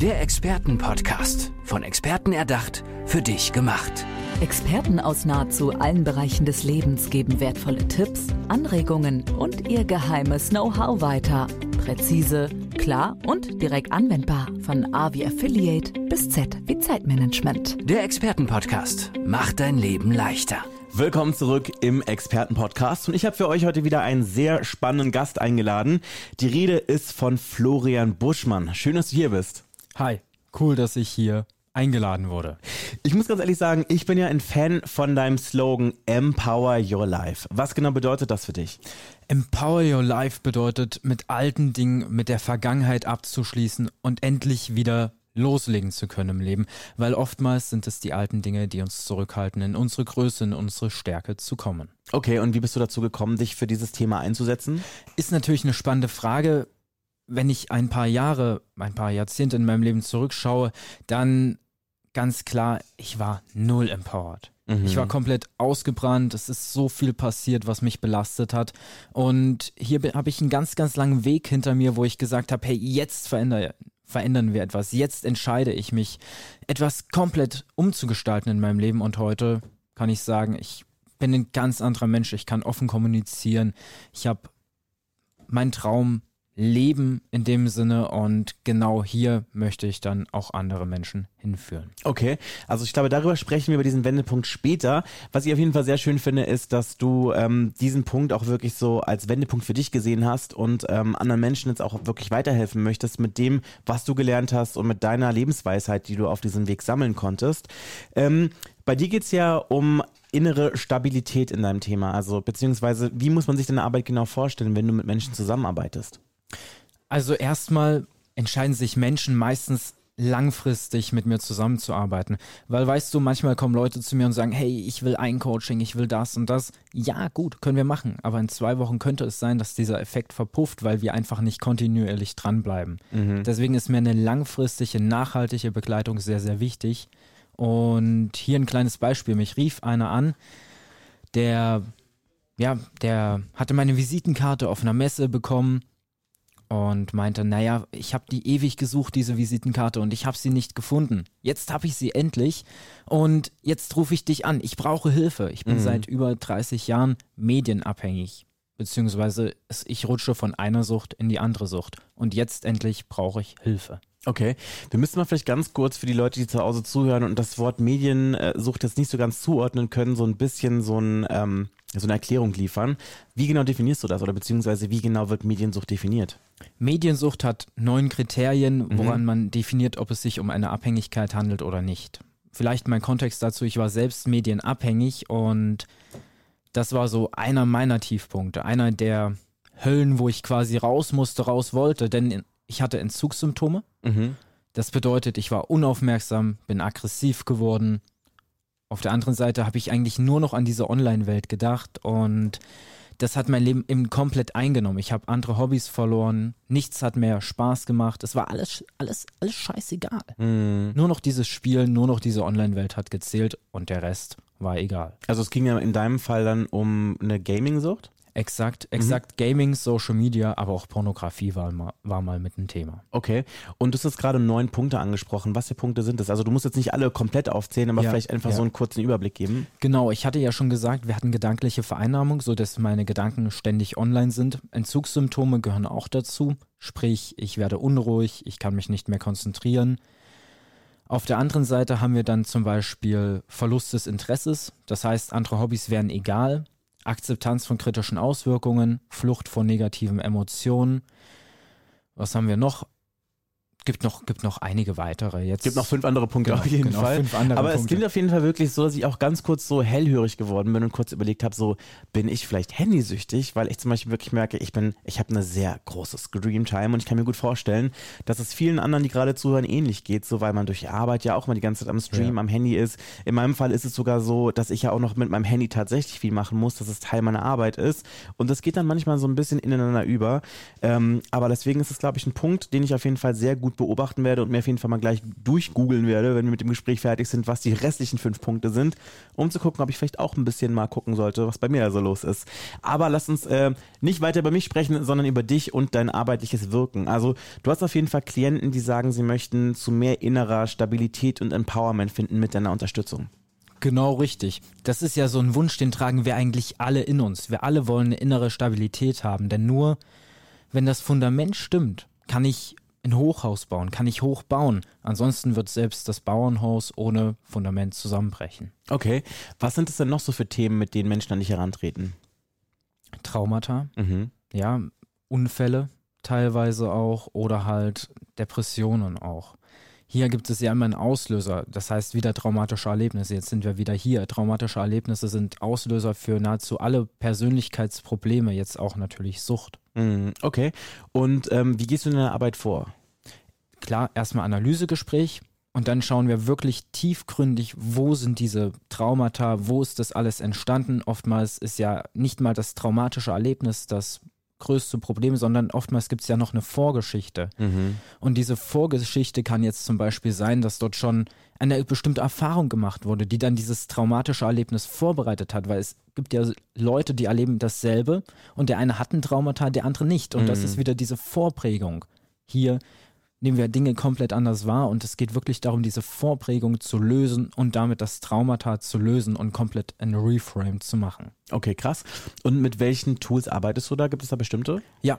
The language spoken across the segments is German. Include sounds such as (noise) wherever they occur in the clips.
Der Expertenpodcast. Von Experten erdacht, für dich gemacht. Experten aus nahezu allen Bereichen des Lebens geben wertvolle Tipps, Anregungen und ihr geheimes Know-how weiter. Präzise, klar und direkt anwendbar. Von A wie Affiliate bis Z wie Zeitmanagement. Der Expertenpodcast macht dein Leben leichter. Willkommen zurück im Expertenpodcast und ich habe für euch heute wieder einen sehr spannenden Gast eingeladen. Die Rede ist von Florian Buschmann. Schön, dass du hier bist. Hi, cool, dass ich hier eingeladen wurde. Ich muss ganz ehrlich sagen, ich bin ja ein Fan von deinem Slogan Empower Your Life. Was genau bedeutet das für dich? Empower Your Life bedeutet, mit alten Dingen, mit der Vergangenheit abzuschließen und endlich wieder loslegen zu können im Leben, weil oftmals sind es die alten Dinge, die uns zurückhalten, in unsere Größe, in unsere Stärke zu kommen. Okay, und wie bist du dazu gekommen, dich für dieses Thema einzusetzen? Ist natürlich eine spannende Frage. Wenn ich ein paar Jahre, ein paar Jahrzehnte in meinem Leben zurückschaue, dann ganz klar, ich war null empowered. Mhm. Ich war komplett ausgebrannt. Es ist so viel passiert, was mich belastet hat. Und hier habe ich einen ganz, ganz langen Weg hinter mir, wo ich gesagt habe, hey, jetzt verändere, verändern wir etwas. Jetzt entscheide ich mich, etwas komplett umzugestalten in meinem Leben und heute kann ich sagen, ich bin ein ganz anderer Mensch. Ich kann offen kommunizieren. Ich habe meinen Traum leben in dem Sinne und genau hier möchte ich dann auch andere Menschen hinführen. Okay, also ich glaube, darüber sprechen wir über diesen Wendepunkt später. Was ich auf jeden Fall sehr schön finde, ist, dass du ähm, diesen Punkt auch wirklich so als Wendepunkt für dich gesehen hast und ähm, anderen Menschen jetzt auch wirklich weiterhelfen möchtest mit dem, was du gelernt hast und mit deiner Lebensweisheit, die du auf diesem Weg sammeln konntest. Ähm, bei dir geht es ja um innere Stabilität in deinem Thema, also beziehungsweise wie muss man sich deine Arbeit genau vorstellen, wenn du mit Menschen zusammenarbeitest? Also erstmal entscheiden sich Menschen meistens langfristig mit mir zusammenzuarbeiten. Weil weißt du, manchmal kommen Leute zu mir und sagen, hey, ich will ein Coaching, ich will das und das. Ja, gut, können wir machen. Aber in zwei Wochen könnte es sein, dass dieser Effekt verpufft, weil wir einfach nicht kontinuierlich dranbleiben. Mhm. Deswegen ist mir eine langfristige, nachhaltige Begleitung sehr, sehr wichtig. Und hier ein kleines Beispiel. Mich rief einer an, der, ja, der hatte meine Visitenkarte auf einer Messe bekommen und meinte, naja, ich habe die ewig gesucht, diese Visitenkarte, und ich habe sie nicht gefunden. Jetzt habe ich sie endlich und jetzt rufe ich dich an. Ich brauche Hilfe. Ich bin mhm. seit über 30 Jahren medienabhängig, beziehungsweise ich rutsche von einer Sucht in die andere Sucht. Und jetzt endlich brauche ich Hilfe. Okay, wir müssen mal vielleicht ganz kurz für die Leute, die zu Hause zuhören und das Wort Mediensucht jetzt nicht so ganz zuordnen können, so ein bisschen so, ein, ähm, so eine Erklärung liefern. Wie genau definierst du das oder beziehungsweise wie genau wird Mediensucht definiert? Mediensucht hat neun Kriterien, mhm. woran mhm. man definiert, ob es sich um eine Abhängigkeit handelt oder nicht. Vielleicht mein Kontext dazu, ich war selbst medienabhängig und das war so einer meiner Tiefpunkte, einer der Höllen, wo ich quasi raus musste, raus wollte, denn ich hatte Entzugssymptome. Mhm. Das bedeutet, ich war unaufmerksam, bin aggressiv geworden. Auf der anderen Seite habe ich eigentlich nur noch an diese Online-Welt gedacht und das hat mein Leben eben komplett eingenommen. Ich habe andere Hobbys verloren, nichts hat mehr Spaß gemacht. Es war alles, alles, alles scheißegal. Mhm. Nur noch dieses Spiel, nur noch diese Online-Welt hat gezählt und der Rest war egal. Also es ging ja in deinem Fall dann um eine Gaming-Sucht? Exakt, exakt. Mhm. Gaming, Social Media, aber auch Pornografie war mal, war mal mit ein Thema. Okay. Und du hast jetzt gerade neun Punkte angesprochen. Was für Punkte sind das? Also du musst jetzt nicht alle komplett aufzählen, aber ja, vielleicht einfach ja. so einen kurzen Überblick geben. Genau, ich hatte ja schon gesagt, wir hatten gedankliche Vereinnahmung, sodass meine Gedanken ständig online sind. Entzugssymptome gehören auch dazu. Sprich, ich werde unruhig, ich kann mich nicht mehr konzentrieren. Auf der anderen Seite haben wir dann zum Beispiel Verlust des Interesses. Das heißt, andere Hobbys wären egal. Akzeptanz von kritischen Auswirkungen, Flucht vor negativen Emotionen. Was haben wir noch? Gibt noch, gibt noch einige weitere. Jetzt gibt noch fünf andere Punkte genau, auf jeden genau, Fall. Aber es klingt auf jeden Fall wirklich so, dass ich auch ganz kurz so hellhörig geworden bin und kurz überlegt habe, so bin ich vielleicht handysüchtig, weil ich zum Beispiel wirklich merke, ich bin, ich habe eine sehr große Screamtime und ich kann mir gut vorstellen, dass es vielen anderen, die gerade zuhören, ähnlich geht, so weil man durch Arbeit ja auch mal die ganze Zeit am Stream, ja. am Handy ist. In meinem Fall ist es sogar so, dass ich ja auch noch mit meinem Handy tatsächlich viel machen muss, dass es Teil meiner Arbeit ist und das geht dann manchmal so ein bisschen ineinander über. Ähm, aber deswegen ist es, glaube ich, ein Punkt, den ich auf jeden Fall sehr gut gut beobachten werde und mir auf jeden Fall mal gleich durchgoogeln werde, wenn wir mit dem Gespräch fertig sind, was die restlichen fünf Punkte sind, um zu gucken, ob ich vielleicht auch ein bisschen mal gucken sollte, was bei mir da so los ist. Aber lass uns äh, nicht weiter über mich sprechen, sondern über dich und dein arbeitliches Wirken. Also du hast auf jeden Fall Klienten, die sagen, sie möchten zu mehr innerer Stabilität und Empowerment finden mit deiner Unterstützung. Genau richtig. Das ist ja so ein Wunsch, den tragen wir eigentlich alle in uns. Wir alle wollen eine innere Stabilität haben, denn nur wenn das Fundament stimmt, kann ich ein Hochhaus bauen, kann ich hoch bauen. Ansonsten wird selbst das Bauernhaus ohne Fundament zusammenbrechen. Okay, was sind es denn noch so für Themen, mit denen Menschen an dich herantreten? Traumata, Mhm. ja, Unfälle teilweise auch oder halt Depressionen auch. Hier gibt es ja immer einen Auslöser, das heißt wieder traumatische Erlebnisse. Jetzt sind wir wieder hier. Traumatische Erlebnisse sind Auslöser für nahezu alle Persönlichkeitsprobleme, jetzt auch natürlich Sucht. Mhm. Okay, und ähm, wie gehst du in deiner Arbeit vor? Klar, erstmal Analysegespräch und dann schauen wir wirklich tiefgründig, wo sind diese Traumata, wo ist das alles entstanden. Oftmals ist ja nicht mal das traumatische Erlebnis das größte Problem, sondern oftmals gibt es ja noch eine Vorgeschichte. Und diese Vorgeschichte kann jetzt zum Beispiel sein, dass dort schon eine bestimmte Erfahrung gemacht wurde, die dann dieses traumatische Erlebnis vorbereitet hat, weil es gibt ja Leute, die erleben dasselbe und der eine hat ein Traumata, der andere nicht. Und das ist wieder diese Vorprägung. Hier nehmen wir Dinge komplett anders wahr und es geht wirklich darum, diese Vorprägung zu lösen und damit das Traumata zu lösen und komplett ein Reframe zu machen. Okay, krass. Und mit welchen Tools arbeitest du da? Gibt es da bestimmte? Ja.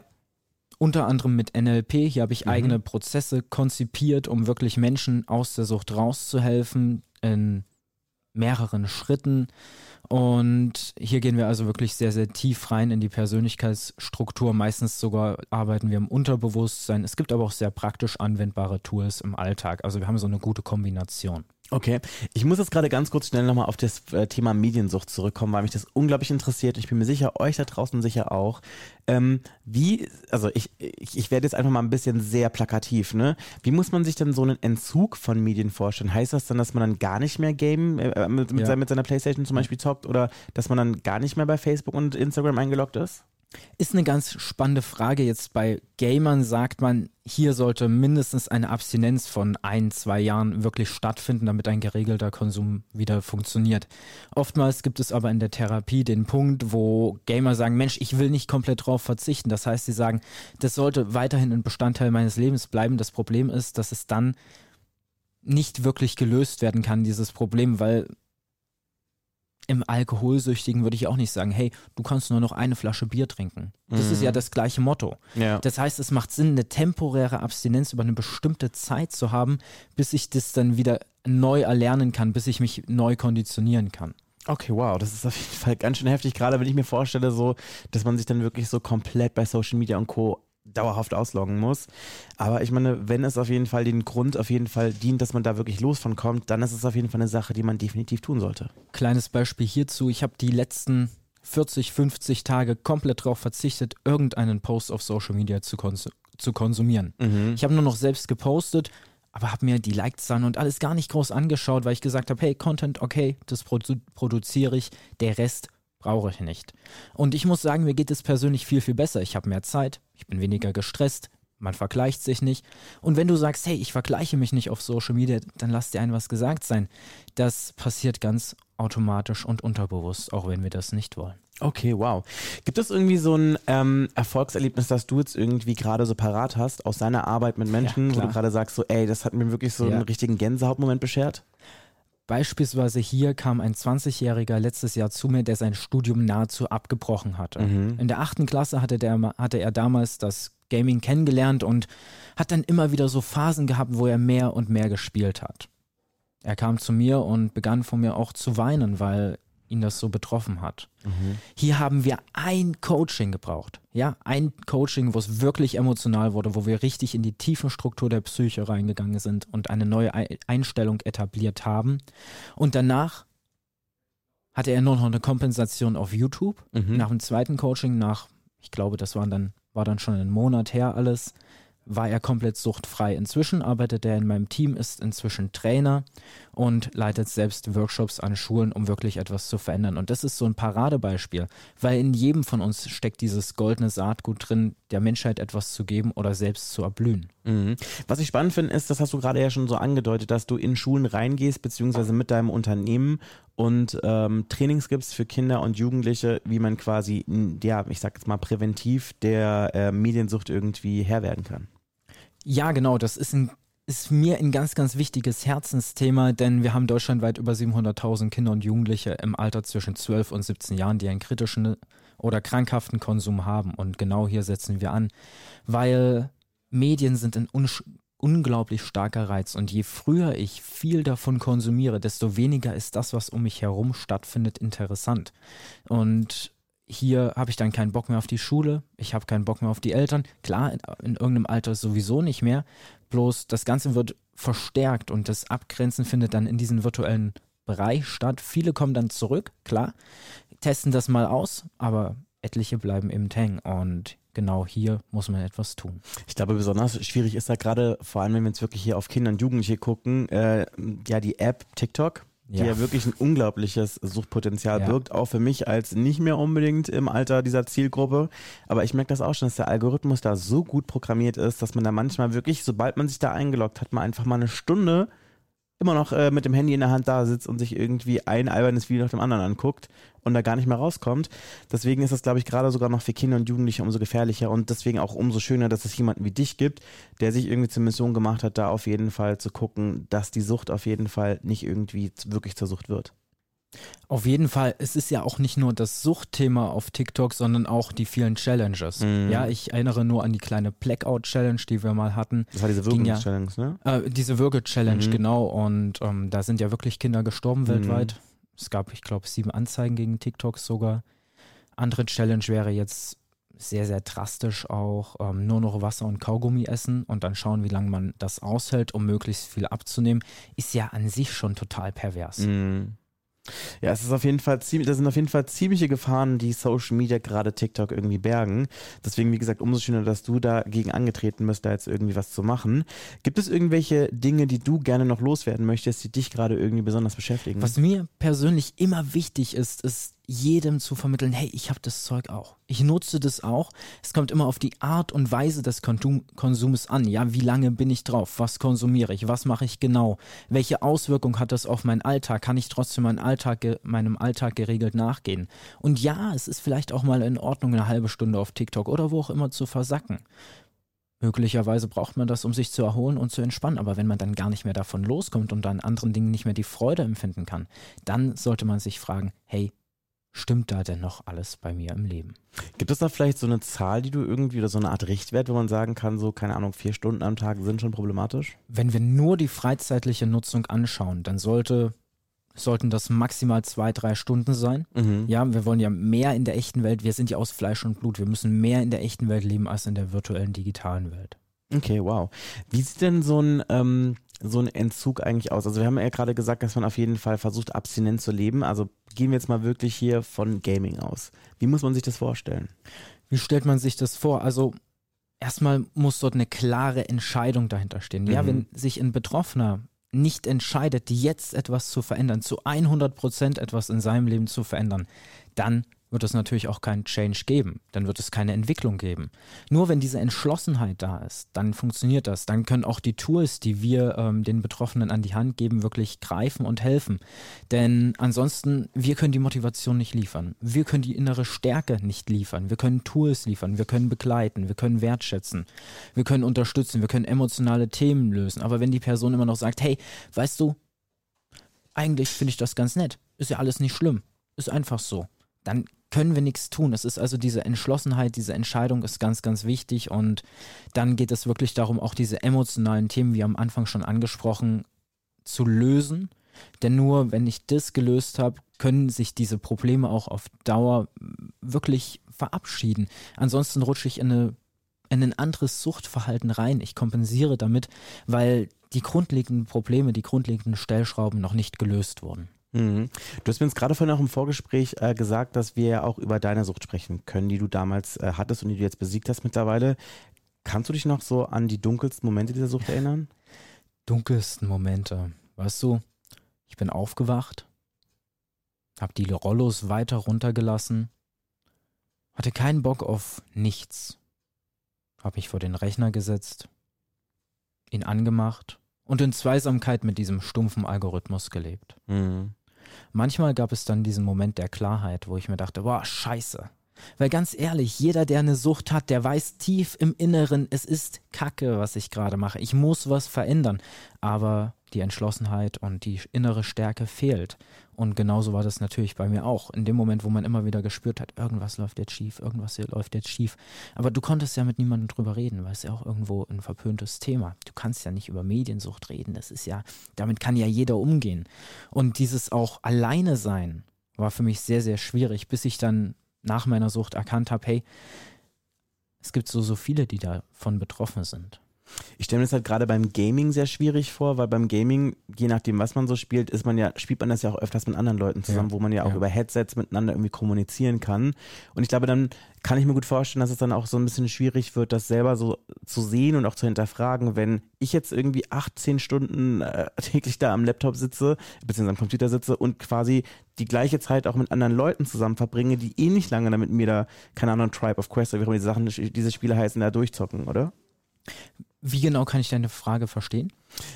Unter anderem mit NLP. Hier habe ich eigene Prozesse konzipiert, um wirklich Menschen aus der Sucht rauszuhelfen in mehreren Schritten. Und hier gehen wir also wirklich sehr, sehr tief rein in die Persönlichkeitsstruktur. Meistens sogar arbeiten wir im Unterbewusstsein. Es gibt aber auch sehr praktisch anwendbare Tools im Alltag. Also wir haben so eine gute Kombination. Okay, ich muss jetzt gerade ganz kurz schnell nochmal auf das äh, Thema Mediensucht zurückkommen, weil mich das unglaublich interessiert. Ich bin mir sicher, euch da draußen sicher auch. Ähm, wie, also ich, ich, ich werde jetzt einfach mal ein bisschen sehr plakativ, ne? Wie muss man sich denn so einen Entzug von Medien vorstellen? Heißt das dann, dass man dann gar nicht mehr Game äh, mit, mit, Ja. sein, mit seiner Playstation zum Beispiel zockt oder dass man dann gar nicht mehr bei Facebook und Instagram eingeloggt ist? Ist eine ganz spannende Frage. Jetzt bei Gamern sagt man, hier sollte mindestens eine Abstinenz von ein, zwei Jahren wirklich stattfinden, damit ein geregelter Konsum wieder funktioniert. Oftmals gibt es aber in der Therapie den Punkt, wo Gamer sagen, Mensch, ich will nicht komplett drauf verzichten. Das heißt, sie sagen, das sollte weiterhin ein Bestandteil meines Lebens bleiben. Das Problem ist, dass es dann nicht wirklich gelöst werden kann, dieses Problem, weil im Alkoholsüchtigen würde ich auch nicht sagen, hey, du kannst nur noch eine Flasche Bier trinken. Das ist ja das gleiche Motto. Ja. Das heißt, es macht Sinn, eine temporäre Abstinenz über eine bestimmte Zeit zu haben, bis ich das dann wieder neu erlernen kann, bis ich mich neu konditionieren kann. Okay, wow, das ist auf jeden Fall ganz schön heftig, gerade wenn ich mir vorstelle, so, dass man sich dann wirklich so komplett bei Social Media und Co. dauerhaft ausloggen muss. Aber ich meine, wenn es auf jeden Fall den Grund auf jeden Fall dient, dass man da wirklich los von kommt, dann ist es auf jeden Fall eine Sache, die man definitiv tun sollte. Kleines Beispiel hierzu, ich habe die letzten 40, 50 Tage komplett darauf verzichtet, irgendeinen Post auf Social Media zu, kons zu konsumieren. Ich habe nur noch selbst gepostet, aber habe mir die Like-Zahlen und alles gar nicht groß angeschaut, weil ich gesagt habe, hey, Content, okay, das produ produziere ich, der Rest brauche ich nicht. Und ich muss sagen, mir geht es persönlich viel, viel besser. Ich habe mehr Zeit, ich bin weniger gestresst, man vergleicht sich nicht. Und wenn du sagst, hey, ich vergleiche mich nicht auf Social Media, dann lass dir ein was gesagt sein. Das passiert ganz automatisch und unterbewusst, auch wenn wir das nicht wollen. Okay, wow. Gibt es irgendwie so ein ähm, Erfolgserlebnis, das du jetzt irgendwie gerade so parat hast aus deiner Arbeit mit Menschen, Ja, wo du gerade sagst, so, ey, das hat mir wirklich so Ja. einen richtigen Gänsehautmoment beschert? Beispielsweise hier kam ein 20-Jähriger letztes Jahr zu mir, der sein Studium nahezu abgebrochen hatte. In der achten Klasse hatte, der, hatte er damals das Gaming kennengelernt und hat dann immer wieder so Phasen gehabt, wo er mehr und mehr gespielt hat. Er kam zu mir und begann von mir auch zu weinen, weil ihn das so betroffen hat. Hier haben wir ein Coaching gebraucht. Ja, ein Coaching, wo es wirklich emotional wurde, wo wir richtig in die tiefen Struktur der Psyche reingegangen sind und eine neue Ei- Einstellung etabliert haben. Und danach hatte er nur noch eine Kompensation auf YouTube. Nach dem zweiten Coaching, nach, ich glaube, das waren dann, war dann schon ein Monat her alles, war er komplett suchtfrei. Inzwischen arbeitet er in meinem Team, ist inzwischen Trainer und leitet selbst Workshops an Schulen, um wirklich etwas zu verändern. Und das ist so ein Paradebeispiel, weil in jedem von uns steckt dieses goldene Saatgut drin, der Menschheit etwas zu geben oder selbst zu erblühen. Mhm. Was ich spannend finde, ist, das hast du gerade ja schon so angedeutet, dass du in Schulen reingehst, beziehungsweise mit deinem Unternehmen und ähm, Trainings gibst für Kinder und Jugendliche, wie man quasi, ja, ich sag jetzt mal präventiv der äh, Mediensucht irgendwie Herr werden kann. Ja, genau, das ist ein ist mir ein ganz, ganz wichtiges Herzensthema, denn wir haben deutschlandweit über 700.000 Kinder und Jugendliche im Alter zwischen 12 und 17 Jahren, die einen kritischen oder krankhaften Konsum haben. Und genau hier setzen wir an, weil Medien sind ein unglaublich starker Reiz. Und je früher ich viel davon konsumiere, desto weniger ist das, was um mich herum stattfindet, interessant. Und hier habe ich dann keinen Bock mehr auf die Schule, ich habe keinen Bock mehr auf die Eltern. Klar, in, in, irgendeinem Alter sowieso nicht mehr. Bloß das Ganze wird verstärkt und das Abgrenzen findet dann in diesem virtuellen Bereich statt. Viele kommen dann zurück, klar, testen das mal aus, aber etliche bleiben eben hängen. Und genau hier muss man etwas tun. Ich glaube, besonders schwierig ist da gerade, vor allem wenn wir jetzt wirklich hier auf Kinder und Jugendliche gucken, äh, ja, die App TikTok. Die ja. ja wirklich ein unglaubliches Suchtpotenzial ja. birgt, auch für mich als nicht mehr unbedingt im Alter dieser Zielgruppe. Aber ich merke das auch schon, dass der Algorithmus da so gut programmiert ist, dass man da manchmal wirklich, sobald man sich da eingeloggt hat, man einfach mal eine Stunde immer noch äh, mit dem Handy in der Hand da sitzt und sich irgendwie ein albernes Video nach dem anderen anguckt und da gar nicht mehr rauskommt. Deswegen ist das, glaube ich, gerade sogar noch für Kinder und Jugendliche umso gefährlicher und deswegen auch umso schöner, dass es jemanden wie dich gibt, der sich irgendwie zur Mission gemacht hat, da auf jeden Fall zu gucken, dass die Sucht auf jeden Fall nicht irgendwie wirklich zur Sucht wird. Auf jeden Fall, es ist ja auch nicht nur das Suchtthema auf TikTok, sondern auch die vielen Challenges. Mhm. Ja, ich erinnere nur an die kleine Blackout-Challenge, die wir mal hatten. Das war diese Würge-Challenge, ja, ne? Äh, diese Würge-Challenge, mhm. genau. Und ähm, da sind ja wirklich Kinder gestorben mhm. weltweit. Es gab, ich glaube, sieben Anzeigen gegen TikTok sogar. Andere Challenge wäre jetzt sehr, sehr drastisch auch ähm, nur noch Wasser und Kaugummi essen und dann schauen, wie lange man das aushält, um möglichst viel abzunehmen, ist ja an sich schon total pervers. Mhm. Ja, es ist auf jeden Fall ziemlich, das sind auf jeden Fall ziemliche Gefahren, die Social Media gerade TikTok irgendwie bergen. Deswegen, wie gesagt, umso schöner, dass du dagegen angetreten bist, da jetzt irgendwie was zu machen. Gibt es irgendwelche Dinge, die du gerne noch loswerden möchtest, die dich gerade irgendwie besonders beschäftigen? Was mir persönlich immer wichtig ist, ist jedem zu vermitteln, hey, ich habe das Zeug auch. Ich nutze das auch. Es kommt immer auf die Art und Weise des Konsum Konsums an. Ja, wie lange bin ich drauf? Was konsumiere ich? Was mache ich genau? Welche Auswirkung hat das auf meinen Alltag? Kann ich trotzdem meinen Alltag, meinem Alltag geregelt nachgehen? Und ja, es ist vielleicht auch mal in Ordnung, eine halbe Stunde auf TikTok oder wo auch immer zu versacken. Möglicherweise braucht man das, um sich zu erholen und zu entspannen. Aber wenn man dann gar nicht mehr davon loskommt und an anderen Dingen nicht mehr die Freude empfinden kann, dann sollte man sich fragen, hey, stimmt da denn noch alles bei mir im Leben? Gibt es da vielleicht so eine Zahl, die du irgendwie oder so eine Art Richtwert, wo man sagen kann, so, keine Ahnung, vier Stunden am Tag sind schon problematisch? Wenn wir nur die freizeitliche Nutzung anschauen, dann sollte, sollten das maximal zwei, drei Stunden sein. Mhm. Ja, wir wollen ja mehr in der echten Welt, wir sind ja aus Fleisch und Blut, wir müssen mehr in der echten Welt leben als in der virtuellen digitalen Welt. Okay, wow. Wie sieht denn so ein, ähm, so ein Entzug eigentlich aus? Also wir haben ja gerade gesagt, dass man auf jeden Fall versucht, abstinent zu leben. Also gehen wir jetzt mal wirklich hier von Gaming aus. Wie muss man sich das vorstellen? Wie stellt man sich das vor? Also erstmal muss dort eine klare Entscheidung dahinter stehen. Mhm. Ja, wenn sich ein Betroffener nicht entscheidet, jetzt etwas zu verändern, zu 100 Prozent etwas in seinem Leben zu verändern, dann wird es natürlich auch keinen Change geben. Dann wird es keine Entwicklung geben. Nur wenn diese Entschlossenheit da ist, dann funktioniert das. Dann können auch die Tools, die wir ähm, den Betroffenen an die Hand geben, wirklich greifen und helfen. Denn ansonsten, wir können die Motivation nicht liefern. Wir können die innere Stärke nicht liefern. Wir können Tools liefern. Wir können begleiten. Wir können wertschätzen. Wir können unterstützen. Wir können emotionale Themen lösen. Aber wenn die Person immer noch sagt, hey, weißt du, eigentlich finde ich das ganz nett. Ist ja alles nicht schlimm. Ist einfach so. Dann können wir nichts tun. Es ist also diese Entschlossenheit, diese Entscheidung ist ganz, ganz wichtig. Und dann geht es wirklich darum, auch diese emotionalen Themen, wie am Anfang schon angesprochen, zu lösen. Denn nur wenn ich das gelöst habe, können sich diese Probleme auch auf Dauer wirklich verabschieden. Ansonsten rutsche ich in, eine, in ein anderes Suchtverhalten rein. Ich kompensiere damit, weil die grundlegenden Probleme, die grundlegenden Stellschrauben noch nicht gelöst wurden. Mhm. Du hast mir jetzt gerade vorhin auch im Vorgespräch äh, gesagt, dass wir ja auch über deine Sucht sprechen können, die du damals äh, hattest und die du jetzt besiegt hast mittlerweile. Kannst du dich noch so an die dunkelsten Momente dieser Sucht erinnern? Dunkelsten Momente. Weißt du, ich bin aufgewacht, hab die Rollos weiter runtergelassen, hatte keinen Bock auf nichts, hab mich vor den Rechner gesetzt, ihn angemacht und in Zweisamkeit mit diesem stumpfen Algorithmus gelebt. Mhm. Manchmal gab es dann diesen Moment der Klarheit, wo ich mir dachte, boah, scheiße. Weil ganz ehrlich, jeder, der eine Sucht hat, der weiß tief im Inneren, es ist Kacke, was ich gerade mache. Ich muss was verändern. Aber die Entschlossenheit und die innere Stärke fehlt. Und genauso war das natürlich bei mir auch. In dem Moment, wo man immer wieder gespürt hat, irgendwas läuft jetzt schief, irgendwas läuft jetzt schief. Aber du konntest ja mit niemandem drüber reden, weil es ja auch irgendwo ein verpöntes Thema. Du kannst ja nicht über Mediensucht reden. Das ist ja, damit kann ja jeder umgehen. Und dieses auch alleine sein war für mich sehr, sehr schwierig, bis ich dann nach meiner Sucht erkannt habe, hey, es gibt so, so viele, die davon betroffen sind. Ich stelle mir das halt gerade beim Gaming sehr schwierig vor, weil beim Gaming, je nachdem, was man so spielt, ist man ja, spielt man das ja auch öfters mit anderen Leuten zusammen, ja. wo man ja auch ja. über Headsets miteinander irgendwie kommunizieren kann. Und ich glaube, dann kann ich mir gut vorstellen, dass es dann auch so ein bisschen schwierig wird, das selber so zu sehen und auch zu hinterfragen, wenn ich jetzt irgendwie 18 Stunden äh, (laughs) täglich da am Laptop sitze, beziehungsweise am Computer sitze und quasi die gleiche Zeit auch mit anderen Leuten zusammen verbringe, die eh nicht lange damit mir da, keine Ahnung, Tribe of Quest oder wie auch immer diese Sachen, diese Spiele heißen, da durchzocken, oder? Wie genau kann ich deine Frage verstehen?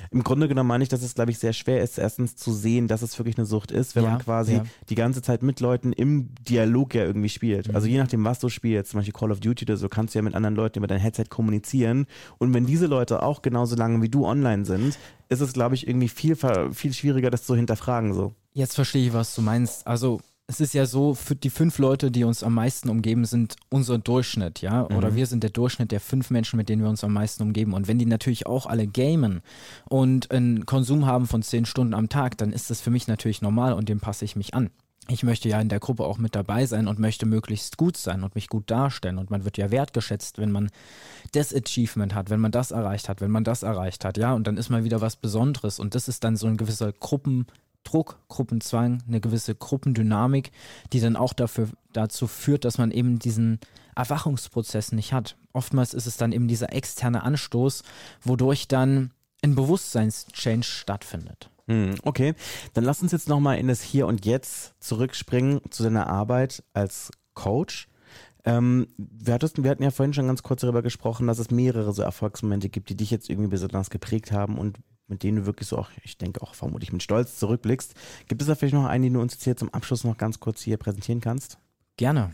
Im Grunde genommen meine ich, dass es, glaube ich, sehr schwer ist, erstens zu sehen, dass es wirklich eine Sucht ist, wenn ja, man quasi ja. die ganze Zeit mit Leuten im Dialog ja irgendwie spielt. Mhm. Also je nachdem, was du spielst, zum Beispiel Call of Duty oder so, kannst du ja mit anderen Leuten über dein Headset kommunizieren. Und wenn diese Leute auch genauso lange wie du online sind, ist es, glaube ich, irgendwie viel, viel schwieriger, das zu hinterfragen. So. Jetzt verstehe ich, was du meinst. Also es ist ja so, für die fünf Leute, die uns am meisten umgeben, sind unser Durchschnitt, ja. Oder mhm. wir sind der Durchschnitt der fünf Menschen, mit denen wir uns am meisten umgeben. Und wenn die natürlich auch alle gamen und einen Konsum haben von zehn Stunden am Tag, dann ist das für mich natürlich normal und dem passe ich mich an. Ich möchte ja in der Gruppe auch mit dabei sein und möchte möglichst gut sein und mich gut darstellen. Und man wird ja wertgeschätzt, wenn man das Achievement hat, wenn man das erreicht hat, wenn man das erreicht hat, ja. Und dann ist mal wieder was Besonderes. Und das ist dann so ein gewisser Gruppen, Druck, Gruppenzwang, eine gewisse Gruppendynamik, die dann auch dafür, dazu führt, dass man eben diesen Erwachungsprozess nicht hat. Oftmals ist es dann eben dieser externe Anstoß, wodurch dann ein Bewusstseinschange stattfindet. Hm, okay, dann lass uns jetzt nochmal in das Hier und Jetzt zurückspringen zu deiner Arbeit als Coach. Ähm, wir, hattest, wir hatten ja vorhin schon ganz kurz darüber gesprochen, dass es mehrere so Erfolgsmomente gibt, die dich jetzt irgendwie besonders geprägt haben und mit denen du wirklich so auch, ich denke auch vermutlich mit Stolz zurückblickst. Gibt es da vielleicht noch einen, den du uns jetzt hier zum Abschluss noch ganz kurz hier präsentieren kannst? Gerne.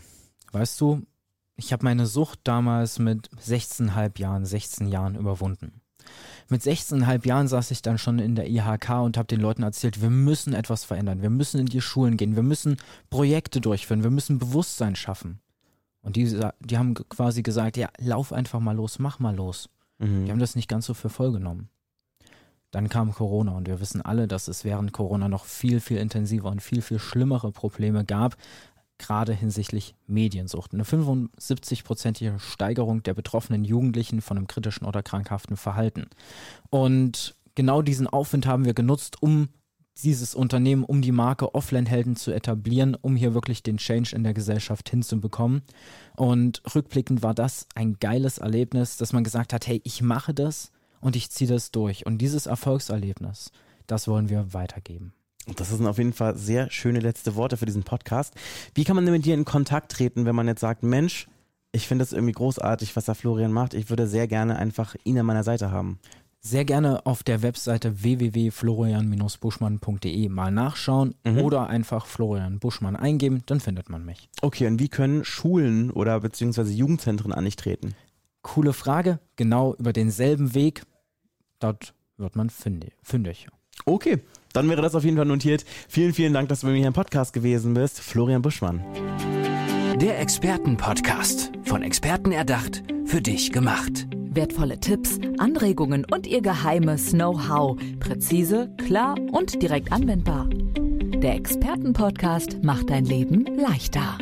Weißt du, ich habe meine Sucht damals mit 16,5 Jahren, 16 Jahren überwunden. Mit 16,5 Jahren saß ich dann schon in der IHK und habe den Leuten erzählt, wir müssen etwas verändern, wir müssen in die Schulen gehen, wir müssen Projekte durchführen, wir müssen Bewusstsein schaffen. Und die, die haben quasi gesagt, ja, lauf einfach mal los, mach mal los. Mhm. Die haben das nicht ganz so für voll genommen. Dann kam Corona und wir wissen alle, dass es während Corona noch viel, viel intensiver und viel, viel schlimmere Probleme gab, gerade hinsichtlich Mediensucht. Eine 75-prozentige Steigerung der betroffenen Jugendlichen von einem kritischen oder krankhaften Verhalten. Und genau diesen Aufwind haben wir genutzt, um dieses Unternehmen, um die Marke Offline-Helden zu etablieren, um hier wirklich den Change in der Gesellschaft hinzubekommen. Und rückblickend war das ein geiles Erlebnis, dass man gesagt hat, hey, ich mache das und ich ziehe das durch. Und dieses Erfolgserlebnis, das wollen wir weitergeben. Und das sind auf jeden Fall sehr schöne letzte Worte für diesen Podcast. Wie kann man denn mit dir in Kontakt treten, wenn man jetzt sagt, Mensch, ich finde es irgendwie großartig, was da Florian macht. Ich würde sehr gerne einfach ihn an meiner Seite haben. Sehr gerne auf der Webseite www.florian-buschmann.de mal nachschauen mhm. oder einfach Florian Buschmann eingeben, dann findet man mich. Okay, und wie können Schulen oder beziehungsweise Jugendzentren an dich treten? Coole Frage, genau über denselben Weg dort wird man fündig. Okay, dann wäre das auf jeden Fall notiert. Vielen, vielen Dank, dass du bei mir hier im Podcast gewesen bist. Florian Buschmann. Der Expertenpodcast. Von Experten erdacht, für dich gemacht. Wertvolle Tipps, Anregungen und ihr geheimes Know-how. Präzise, klar und direkt anwendbar. Der Expertenpodcast macht dein Leben leichter.